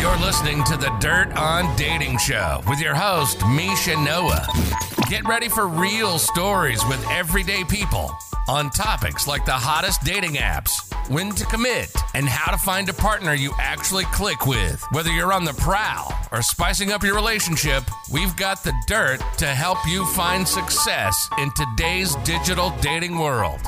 You're listening to the Dirt on Dating Show with your host, Misha Noah. Get ready for real stories with everyday people on topics like the hottest dating apps, when to commit, and how to find a partner you actually click with. Whether you're on the prowl or spicing up your relationship, we've got the dirt to help you find success in today's digital dating world.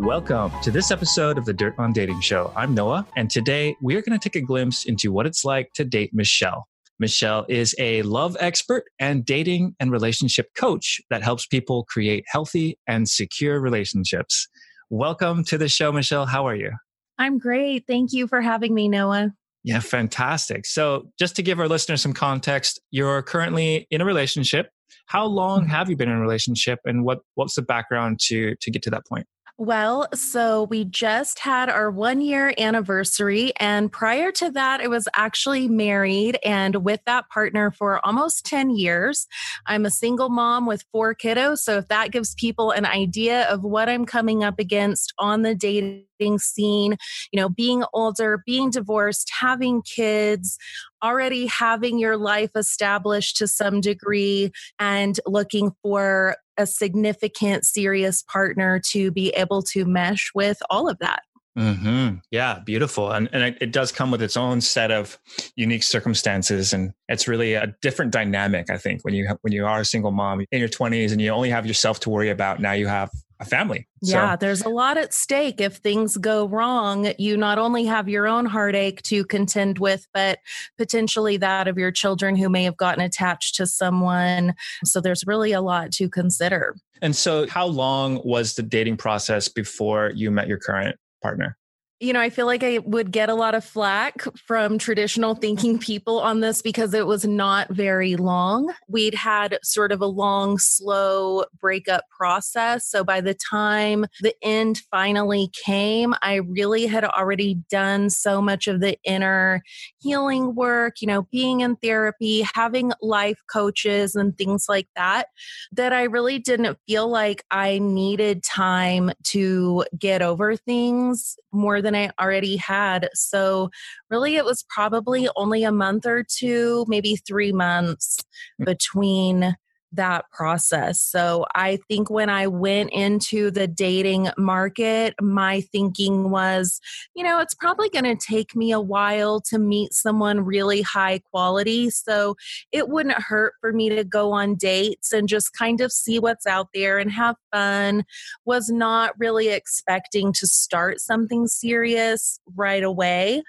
Welcome to this episode of the Dirt on Dating Show. I'm Noah, and today we are going to take a glimpse into what it's like to date Michele. Michele is a love expert and dating and relationship coach that helps people create healthy and secure relationships. Welcome to the show, Michele. How are you? I'm great. Thank you for having me, Noah. Yeah, fantastic. So, just to give our listeners some context, you're currently in a relationship. How long mm-hmm. have you been in a relationship and what what's the background to to get to that point? Well, so we just had our one year anniversary. And prior to that, I was actually married and with that partner for almost 10 years. I'm a single mom with four kiddos. So if that gives people an idea of what I'm coming up against on the dating scene, you know, being older, being divorced, having kids, already having your life established to some degree, and looking for a significant, serious partner to be able to mesh with all of that. Mm-hmm. Yeah, beautiful, and and it, it, does come with its own set of unique circumstances, and it's really a different dynamic. I think when you when you are a single mom in your twenties and you only have yourself to worry about, now you have a family. Yeah, so. there's a lot at stake. If things go wrong, you not only have your own heartache to contend with, but potentially that of your children who may have gotten attached to someone. So there's really a lot to consider. And so, how long was the dating process before you met your current partner? You know, I feel like I would get a lot of flack from traditional thinking people on this because it was not very long. We'd had sort of a long, slow breakup process. So by the time the end finally came, I really had already done so much of the inner healing work, you know, being in therapy, having life coaches and things like that, that I really didn't feel like I needed time to get over things more than than I already had. So, really, it was probably only a month or two, maybe three months mm. between that process. So I think when I went into the dating market, my thinking was, you know, it's probably going to take me a while to meet someone really high quality. So it wouldn't hurt for me to go on dates and just kind of see what's out there and have fun. Was not really expecting to start something serious right away.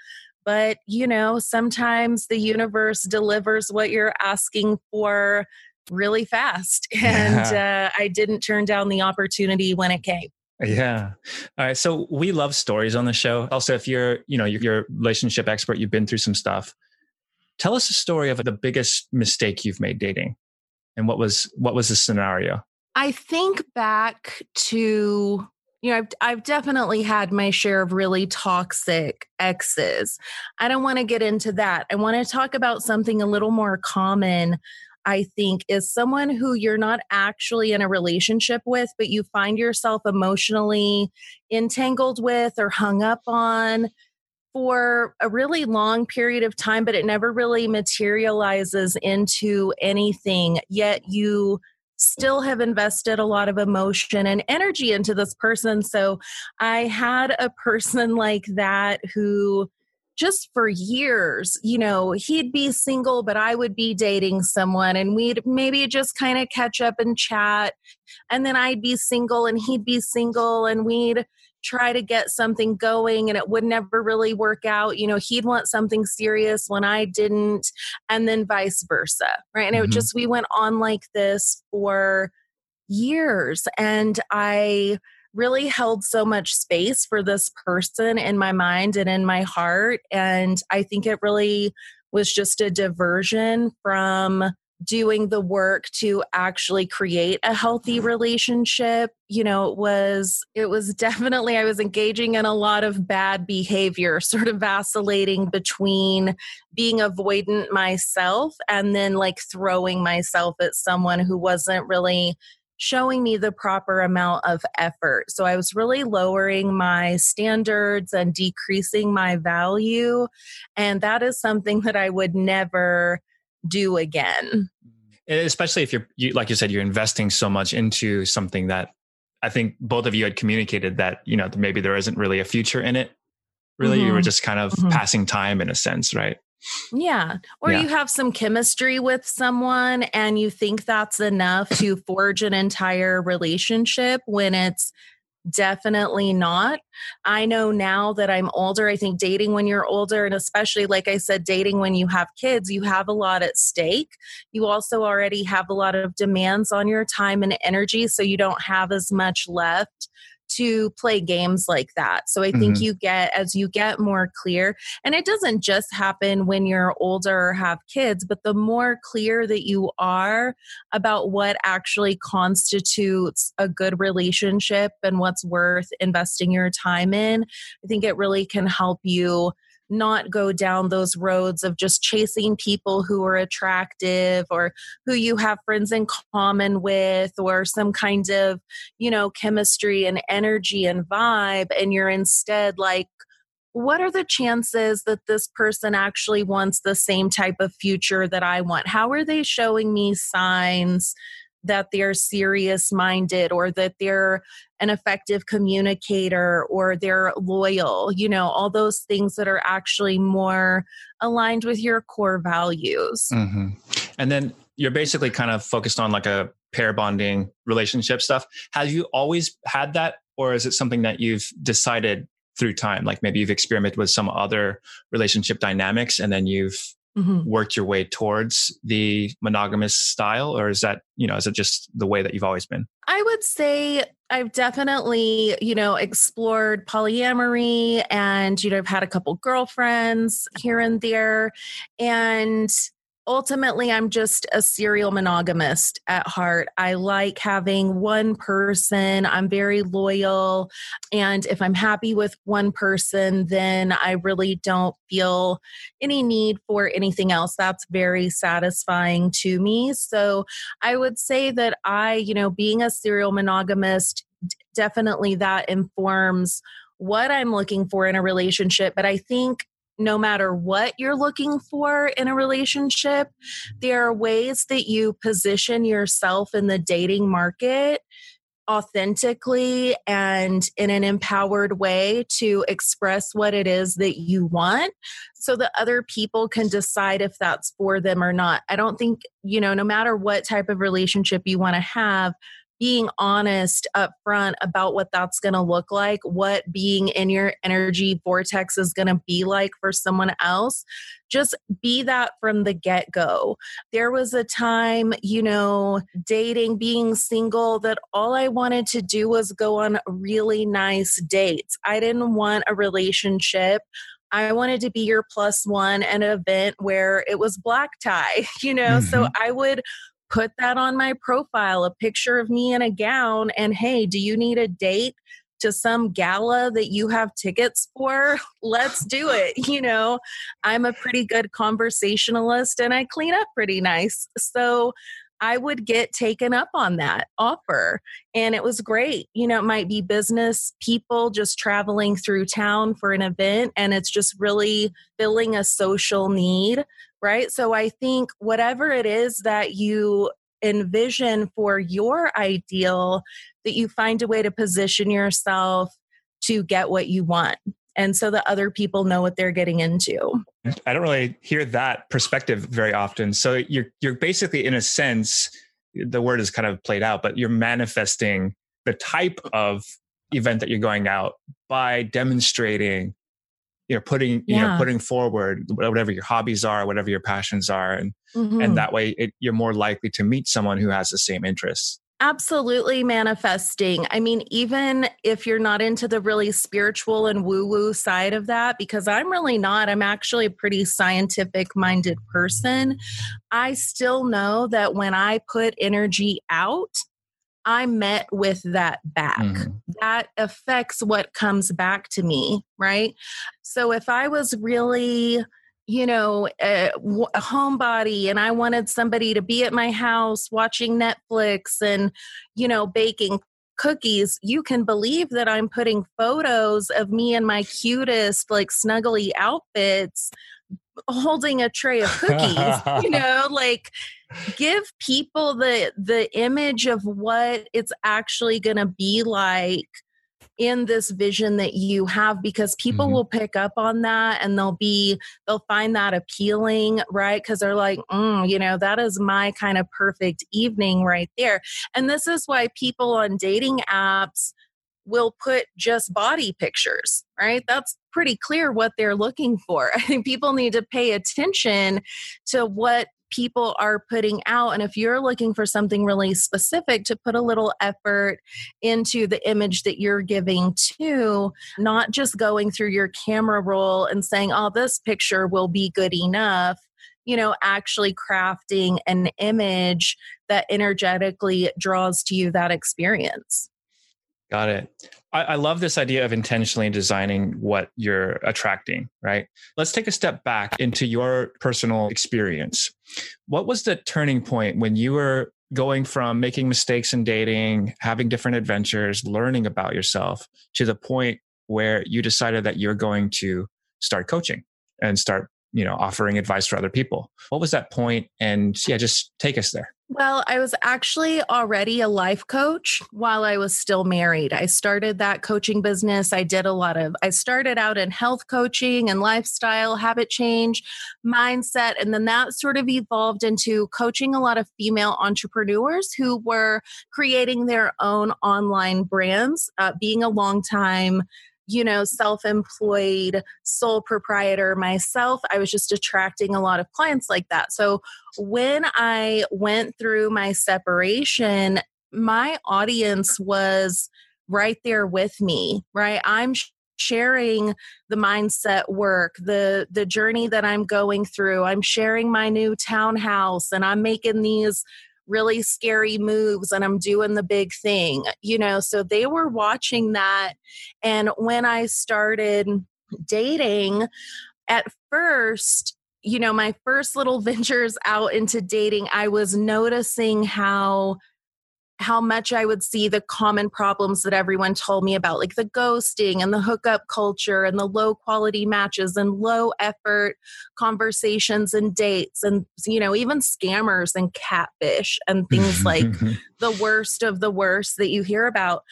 But, you know, sometimes the universe delivers what you're asking for really fast and yeah. uh, i didn't turn down the opportunity when it came yeah all right so we love stories on the show also if you're you know you're, you're a relationship expert you've been through some stuff tell us a story of the biggest mistake you've made dating and what was what was the scenario i think back to you know, I've, I've definitely had my share of really toxic exes. I don't want to get into that. I want to talk about something a little more common I think, is someone who you're not actually in a relationship with, but you find yourself emotionally entangled with or hung up on for a really long period of time, but it never really materializes into anything. Yet you still have invested a lot of emotion and energy into this person. So I had a person like that who just for years, you know, he'd be single, but I would be dating someone and we'd maybe just kind of catch up and chat. And then I'd be single and he'd be single and we'd try to get something going and it would never really work out. You know, he'd want something serious when I didn't, and then vice versa. Right. And mm-hmm. it just, we went on like this for years. And I, really held so much space for this person in my mind and in my heart. And I think it really was just a diversion from doing the work to actually create a healthy mm-hmm. relationship you know it was it was definitely i was engaging in a lot of bad behavior sort of vacillating between being avoidant myself and then like throwing myself at someone who wasn't really showing me the proper amount of effort. So I was really lowering my standards and decreasing my value. And that is something that I would never do again. Especially if you're, you, like you said, you're investing so much into something that I think both of you had communicated that, you know, maybe there isn't really a future in it. Really, mm-hmm. you were mm-hmm. just kind of mm-hmm. passing time in a sense, right? Yeah. Or yeah. you have some chemistry with someone and you think that's enough to forge an entire relationship when it's definitely not. I know now that I'm older, I think dating when you're older, and especially, like I said, dating when you have kids, you have a lot at stake. You also already have a lot of demands on your time and energy, so you don't have as much left to play games like that. So I think mm-hmm. you get, as you get more clear, and it doesn't just happen when you're older or have kids, but the more clear that you are about what actually constitutes a good relationship and what's worth investing your time in, I think it really can help you not go down those roads of just chasing people who are attractive or who you have friends in common with or some kind of, you know, chemistry and energy and vibe. And you're instead like, what are the chances that this person actually wants the same type of future that I want? How are they showing me signs that they're serious minded or that they're an effective communicator or they're loyal, you know, all those things that are actually more aligned with your core values. Mm-hmm. And then you're basically kind of focused on like a pair bonding relationship stuff. Have you always had that, or is it something that you've decided through time? Like maybe you've experimented with some other relationship dynamics and then you've mm-hmm. worked your way towards the monogamous style or is that you know is it just the way that you've always been i would say i've definitely you know explored polyamory and you know i've had a couple girlfriends here and there and ultimately i'm just a serial monogamist at heart. I like having one person. I'm very loyal. And if i'm happy with one person then i really don't feel any need for anything else. That's very satisfying to me. So i would say that i you know being a serial monogamist definitely that informs what i'm looking for in a relationship. But i think no matter what you're looking for in a relationship, there are ways that you position yourself in the dating market authentically and in an empowered way to express what it is that you want so that other people can decide if that's for them or not. I don't think, you know, no matter what type of relationship you want to have, being honest up front about what that's going to look like, what being in your energy vortex is going to be like for someone else. Just be that from the get go. There was a time, you know, dating, being single, that all I wanted to do was go on really nice dates. I didn't want a relationship. I wanted to be your plus one at an event where it was black tie, you know? Mm-hmm. So I would put that on my profile a picture of me in a gown and hey do you need a date to some gala that you have tickets for let's do it you know i'm a pretty good conversationalist and i clean up pretty nice so I would get taken up on that offer. And it was great. You know, it might be business people just traveling through town for an event, and it's just really filling a social need, right? So I think whatever it is that you envision for your ideal, that you find a way to position yourself to get what you want and so that other people know what they're getting into. I don't really hear that perspective very often. So you're you're basically in a sense the word is kind of played out, but you're manifesting the type of event that you're going out by demonstrating you know putting you yeah. know putting forward whatever your hobbies are whatever your passions are and mm-hmm. and that way it, you're more likely to meet someone who has the same interests Absolutely manifesting. I mean, even if you're not into the really spiritual and woo woo side of that, because I'm really not, I'm actually a pretty scientific minded person. I still know that when I put energy out, I met with that back. Mm-hmm. That affects what comes back to me, right? So if I was really you know, a, a homebody and I wanted somebody to be at my house watching Netflix and, you know, baking cookies, you can believe that I'm putting photos of me in my cutest, like snuggly outfits holding a tray of cookies you know like give people the the image of what it's actually going to be like in this vision that you have because people mm-hmm. will pick up on that and they'll be they'll find that appealing right because they're like mm, you know that is my kind of perfect evening right there and this is why people on dating apps will put just body pictures, right? That's pretty clear what they're looking for. I think people need to pay attention to what people are putting out. And if you're looking for something really specific, to put a little effort into the image that you're giving to, not just going through your camera roll and saying, oh, this picture will be good enough. You know, actually crafting an image that energetically draws to you that experience. Got it. I, I, love this idea of intentionally designing what you're attracting, right? Let's take a step back into your personal experience. What was the turning point when you were going from making mistakes in dating, having different adventures, learning about yourself to the point where you decided that you're going to start coaching and start, you know, offering advice for other people? What was that point? And yeah, just take us there. Well, I was actually already a life coach while I was still married. I started that coaching business. I did a lot of, I started out in health coaching and lifestyle, habit change, mindset. And then that sort of evolved into coaching a lot of female entrepreneurs who were creating their own online brands, uh, being a long time you know, self employed sole proprietor myself, I was just attracting a lot of clients like that. So when I went through my separation, my audience was right there with me, right? I'm sharing the mindset work the the journey that i'm going through i'm sharing my new townhouse and i'm making these really scary moves and I'm doing the big thing, you know. So they were watching that. And when I started dating, at first, you know, my first little ventures out into dating, I was noticing how how much I would see the common problems that everyone told me about, like the ghosting and the hookup culture and the low quality matches and low effort conversations and dates and, you know, even scammers and catfish and things like the worst of the worst that you hear about.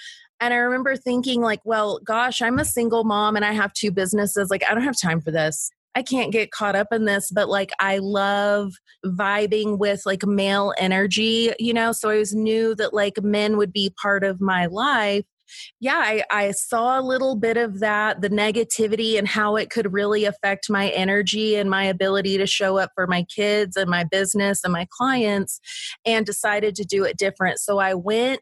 And I remember thinking, like, well, gosh, I'm a single mom and I have two businesses. Like, I don't have time for this. I can't get caught up in this, but like I love vibing with like male energy, you know? So I always knew that like men would be part of my life. Yeah, I, I saw a little bit of that, the negativity and how it could really affect my energy and my ability to show up for my kids and my business and my clients, and decided to do it different. So I went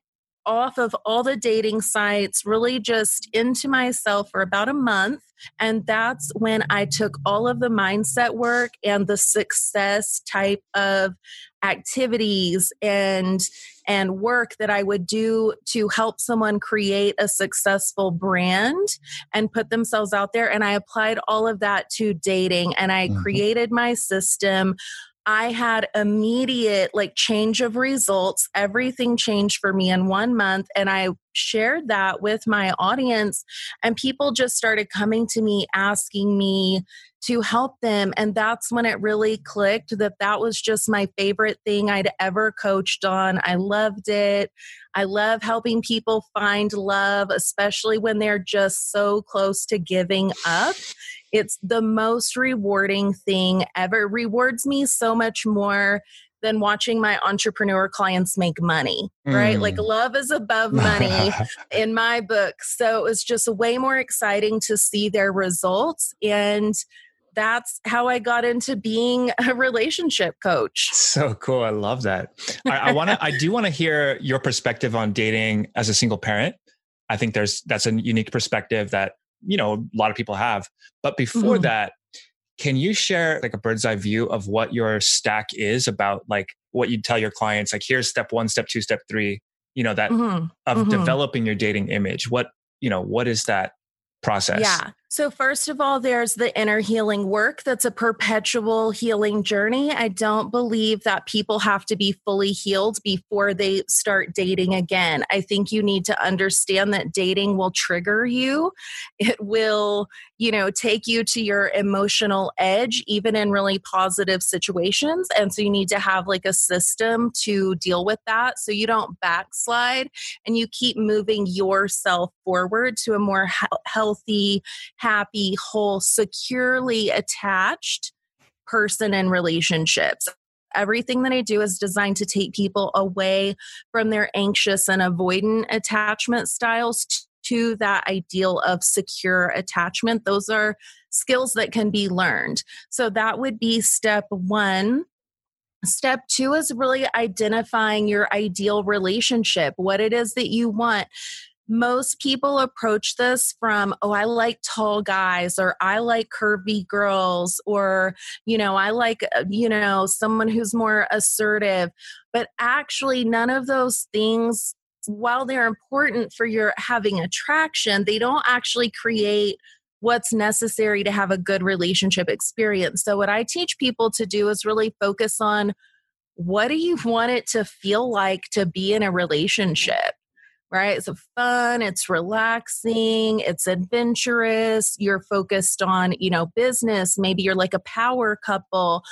off of all the dating sites, really just into myself for about a month. And that's when I took all of the mindset work and the success type of activities and and work that I would do to help someone create a successful brand and put themselves out there and I applied all of that to dating and I mm-hmm. created my system I had immediate like change of results. Everything changed for me in one month. And I shared that with my audience, and people just started coming to me asking me to help them. And that's when it really clicked that that was just my favorite thing I'd ever coached on. I loved it. I love helping people find love, especially when they're just so close to giving up. It's the most rewarding thing ever. It rewards me so much more than watching my entrepreneur clients make money, right? Mm. Like love is above money in my book. So it was just way more exciting to see their results. And that's how I got into being a relationship coach. So cool. I love that. I, I want to, I do want to hear your perspective on dating as a single parent. I think there's, that's a unique perspective that you know a lot of people have but before mm-hmm. that can you share like a bird's eye view of what your stack is about like what you tell your clients like here's step one step two step three you know that mm-hmm. of mm-hmm. developing your dating image what you know what is that process yeah So, first of all, there's the inner healing work that's a perpetual healing journey. I don't believe that people have to be fully healed before they start dating again. I think you need to understand that dating will trigger you. It will, you know, take you to your emotional edge, even in really positive situations. And so, you need to have like a system to deal with that so you don't backslide and you keep moving yourself forward to a more he- healthy, happy, whole, securely attached person and relationships. Everything that I do is designed to take people away from their anxious and avoidant attachment styles to that ideal of secure attachment. Those are skills that can be learned. So that would be step one. Step two is really identifying your ideal relationship, what it is that you want most people approach this from oh i like tall guys or i like curvy girls or you know i like uh, you know someone who's more assertive. But actually none of those things while they're important for your having attraction they don't actually create what's necessary to have a good relationship experience. So what i teach people to do is really focus on what do you want it to feel like to be in a relationship right? It's fun, it's relaxing, it's adventurous. You're focused on, you know, business. Maybe you're like a power couple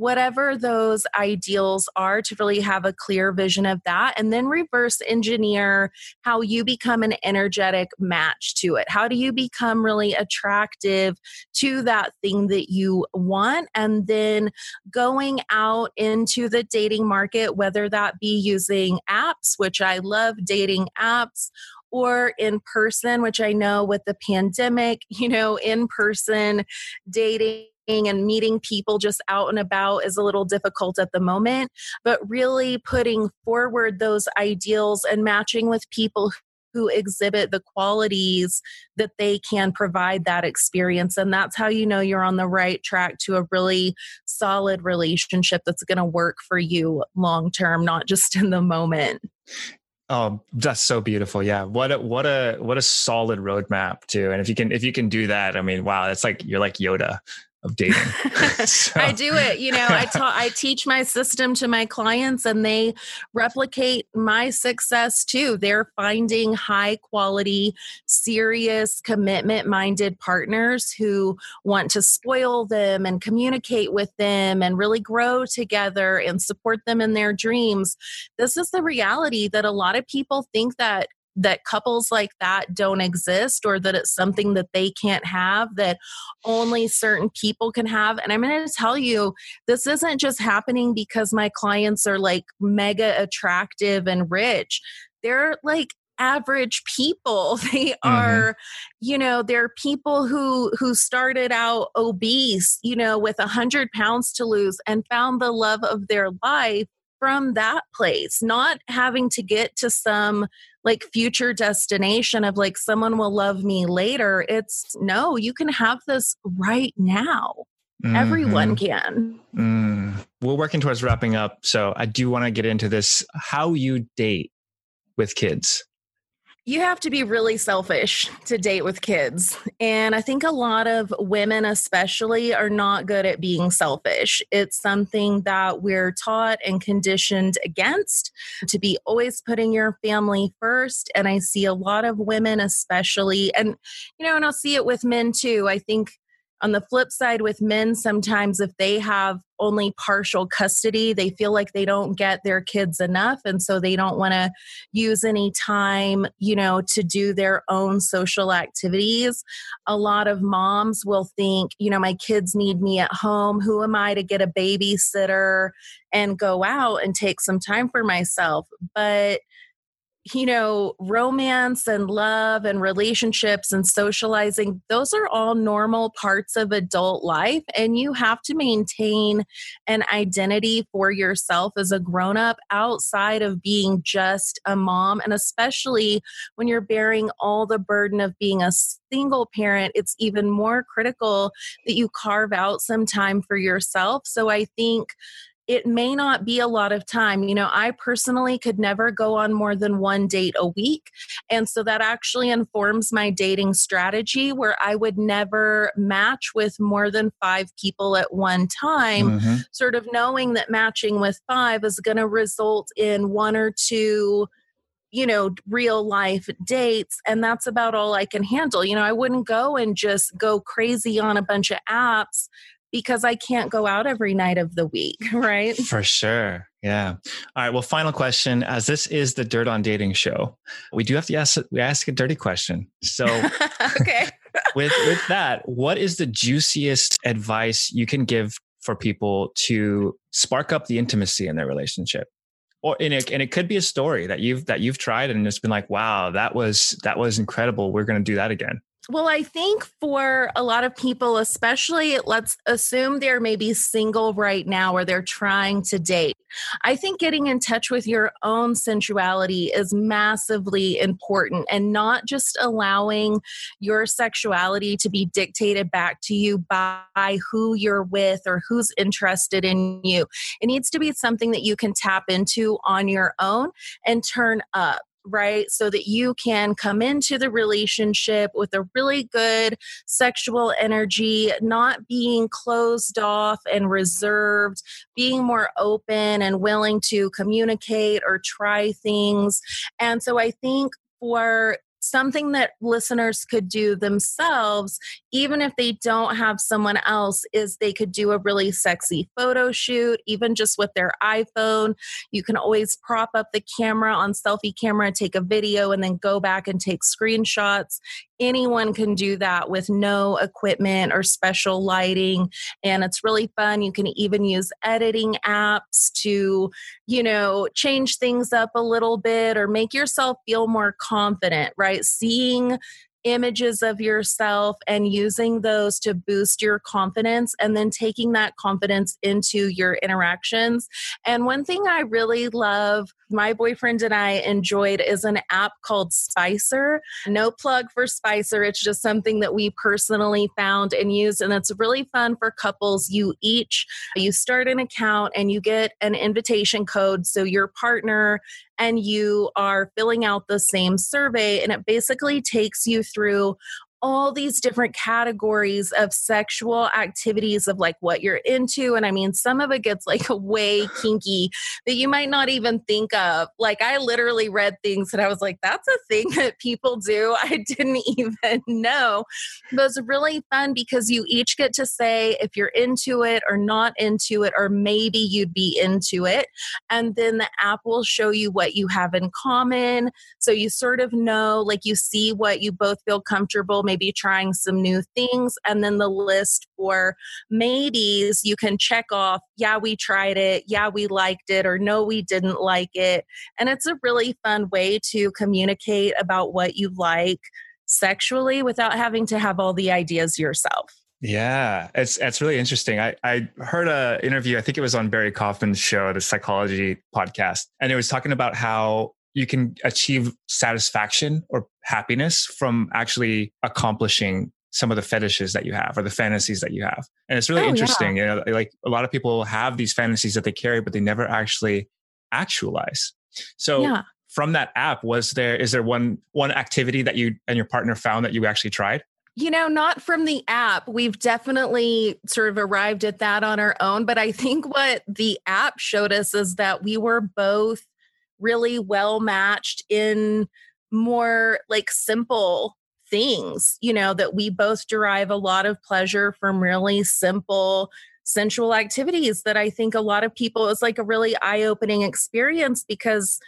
whatever those ideals are to really have a clear vision of that and then reverse engineer how you become an energetic match to it. How do you become really attractive to that thing that you want? And then going out into the dating market, whether that be using apps, which I love dating apps, or in person, which I know with the pandemic, you know, in person dating and meeting people just out and about is a little difficult at the moment, but really putting forward those ideals and matching with people who exhibit the qualities that they can provide that experience. And that's how you know you're on the right track to a really solid relationship that's going to work for you long term, not just in the moment. Oh, that's so beautiful. Yeah. What a what a what a solid roadmap too. And if you can if you can do that, I mean, wow, it's like you're like Yoda of dating. so. I do it. You know, I ta- I teach my system to my clients and they replicate my success too. They're finding high quality, serious, commitment minded partners who want to spoil them and communicate with them and really grow together and support them in their dreams. This is the reality that a lot of people think that that couples like that don't exist or that it's something that they can't have that only certain people can have. And i'm going to tell you this isn't just happening because my clients are like mega attractive and rich. They're like average people. They mm-hmm. are you know they're people who who started out obese you know with a hundred pounds to lose and found the love of their life from that place, not having to get to some like future destination of like someone will love me later. It's no, you can have this right now. Mm-hmm. Everyone can. Mm. We're working towards wrapping up. So I do want to get into this how you date with kids you have to be really selfish to date with kids. And I think a lot of women, especially, are not good at being selfish. It's something that we're taught and conditioned against to be always putting your family first. And I see a lot of women, especially, and, you know, and I'll see it with men too. I think on the flip side, with men, sometimes if they have only partial custody, they feel like they don't get their kids enough. And so they don't want to use any time, you know, to do their own social activities. A lot of moms will think, you know, my kids need me at home. Who am I to get a babysitter and go out and take some time for myself? But you know, romance and love and relationships and socializing, those are all normal parts of adult life. And you have to maintain an identity for yourself as a grown up outside of being just a mom. And especially when you're bearing all the burden of being a single parent, it's even more critical that you carve out some time for yourself. So I think it may not be a lot of time. You know, I personally could never go on more than one date a week. And so that actually informs my dating strategy where I would never match with more than five people at one time, mm-hmm. sort of knowing that matching with five is going to result in one or two you know, real life dates. And that's about all I can handle. You know, I wouldn't go and just go crazy on a bunch of apps because I can't go out every night of the week, right? For sure. Yeah. All right. Well, final question. As this is the Dirt on Dating show, we do have to ask we ask a dirty question. So, okay. with with that, what is the juiciest advice you can give for people to spark up the intimacy in their relationship? or and it, and it could be a story that you've that you've tried and it's been like wow that was that was incredible we're going to do that again well, I think for a lot of people, especially, let's assume they're maybe single right now or they're trying to date. I think getting in touch with your own sensuality is massively important and not just allowing your sexuality to be dictated back to you by who you're with or who's interested in you. It needs to be something that you can tap into on your own and turn up right? So that you can come into the relationship with a really good sexual energy, not being closed off and reserved, being more open and willing to communicate or try things. And so I think for something that listeners could do themselves, even if they don't have someone else, is they could do a really sexy photo shoot, even just with their iPhone. You can always prop up the camera on selfie camera, take a video, and then go back and take screenshots. Anyone can do that with no equipment or special lighting and it's really fun. You can even use editing apps to you know change things up a little bit or make yourself feel more confident right seeing images of yourself and using those to boost your confidence and then taking that confidence into your interactions. And one thing I really love, my boyfriend and I enjoyed is an app called Spicer. No plug for Spicer, it's just something that we personally found and used and it's really fun for couples. You each you start an account and you get an invitation code so your partner and you are filling out the same survey and it basically takes you through all these different categories of sexual activities of like what you're into. And I mean, some of it gets like way kinky that you might not even think of. Like, I literally read things that I was like, that's a thing that people do. I didn't even know. But it's really fun because you each get to say if you're into it or not into it, or maybe you'd be into it. And then the app will show you what you have in common. So you sort of know, like, you see what you both feel comfortable maybe trying some new things. And then the list for maybes, you can check off, yeah, we tried it, yeah, we liked it, or no, we didn't like it. And it's a really fun way to communicate about what you like sexually without having to have all the ideas yourself. Yeah, it's it's really interesting. I I heard a interview. I think it was on Barry Kaufman's show, the psychology podcast, and it was talking about how you can achieve satisfaction or happiness from actually accomplishing some of the fetishes that you have or the fantasies that you have. And it's really oh, interesting. Yeah. You know, like a lot of people have these fantasies that they carry, but they never actually actualize. So yeah. from that app, was there is there one one activity that you and your partner found that you actually tried? You know, not from the app. We've definitely sort of arrived at that on our own. But I think what the app showed us is that we were both really well matched in more like simple things, you know, that we both derive a lot of pleasure from really simple sensual activities that I think a lot of people is like a really eye opening experience because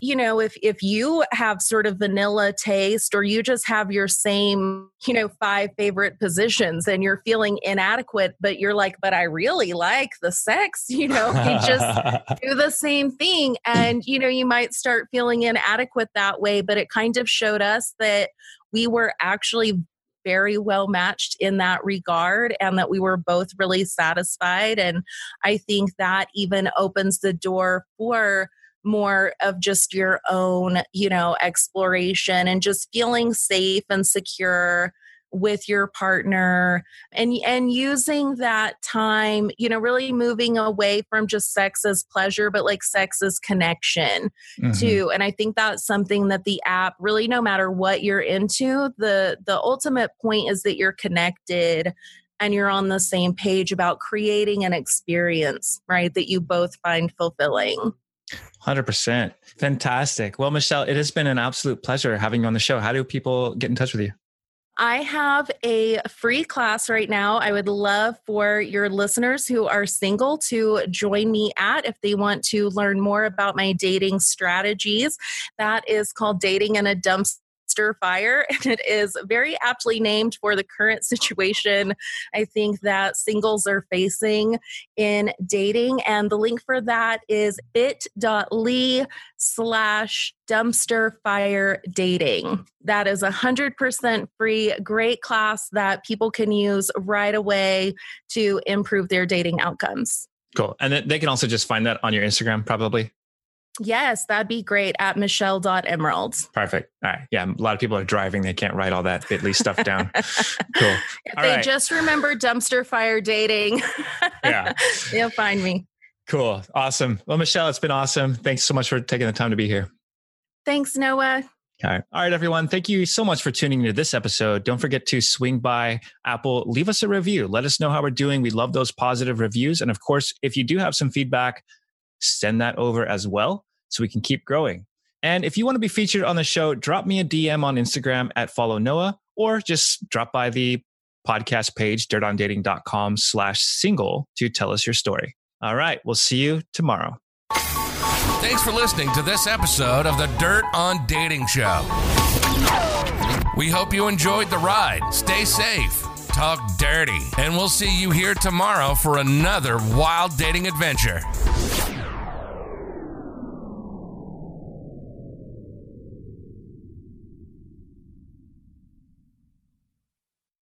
you know if if you have sort of vanilla taste or you just have your same you know five favorite positions and you're feeling inadequate but you're like but i really like the sex you know you just do the same thing and you know you might start feeling inadequate that way but it kind of showed us that we were actually very well matched in that regard and that we were both really satisfied and i think that even opens the door for more of just your own, you know, exploration and just feeling safe and secure with your partner and and using that time you know really moving away from just sex as pleasure but like sex as connection mm-hmm. too and i think that's something that the app really no matter what you're into the the ultimate point is that you're connected and you're on the same page about creating an experience right that you both find fulfilling 100%. Fantastic. Well, Michele, it has been an absolute pleasure having you on the show. How do people get in touch with you? I have a free class right now. I would love for your listeners who are single to join me at if they want to learn more about my dating strategies. That is called Dating in a Dumpster dumpster fire, and it is very aptly named for the current situation I think that singles are facing in dating. And the link for that is bit.ly slash dumpster fire dating. That is a 100% free, great class that people can use right away to improve their dating outcomes. Cool. And they can also just find that on your Instagram, probably. Yes, that'd be great at michele.emerald. Perfect. All right. Yeah. A lot of people are driving. They can't write all that bit.ly stuff down. cool. If all they right. just remember dumpster fire dating, yeah, they'll find me. Cool. Awesome. Well, Michele, it's been awesome. Thanks so much for taking the time to be here. Thanks, Noah. All right. All right, everyone. Thank you so much for tuning into this episode. Don't forget to swing by Apple, leave us a review. Let us know how we're doing. We love those positive reviews. And of course, if you do have some feedback, send that over as well so we can keep growing. And if you want to be featured on the show, drop me a DM on Instagram at follow Noah or just drop by the podcast page, dirtondating.com slash single to tell us your story. All right. We'll see you tomorrow. Thanks for listening to this episode of the Dirt on Dating Show. We hope you enjoyed the ride. Stay safe, talk dirty, and we'll see you here tomorrow for another wild dating adventure.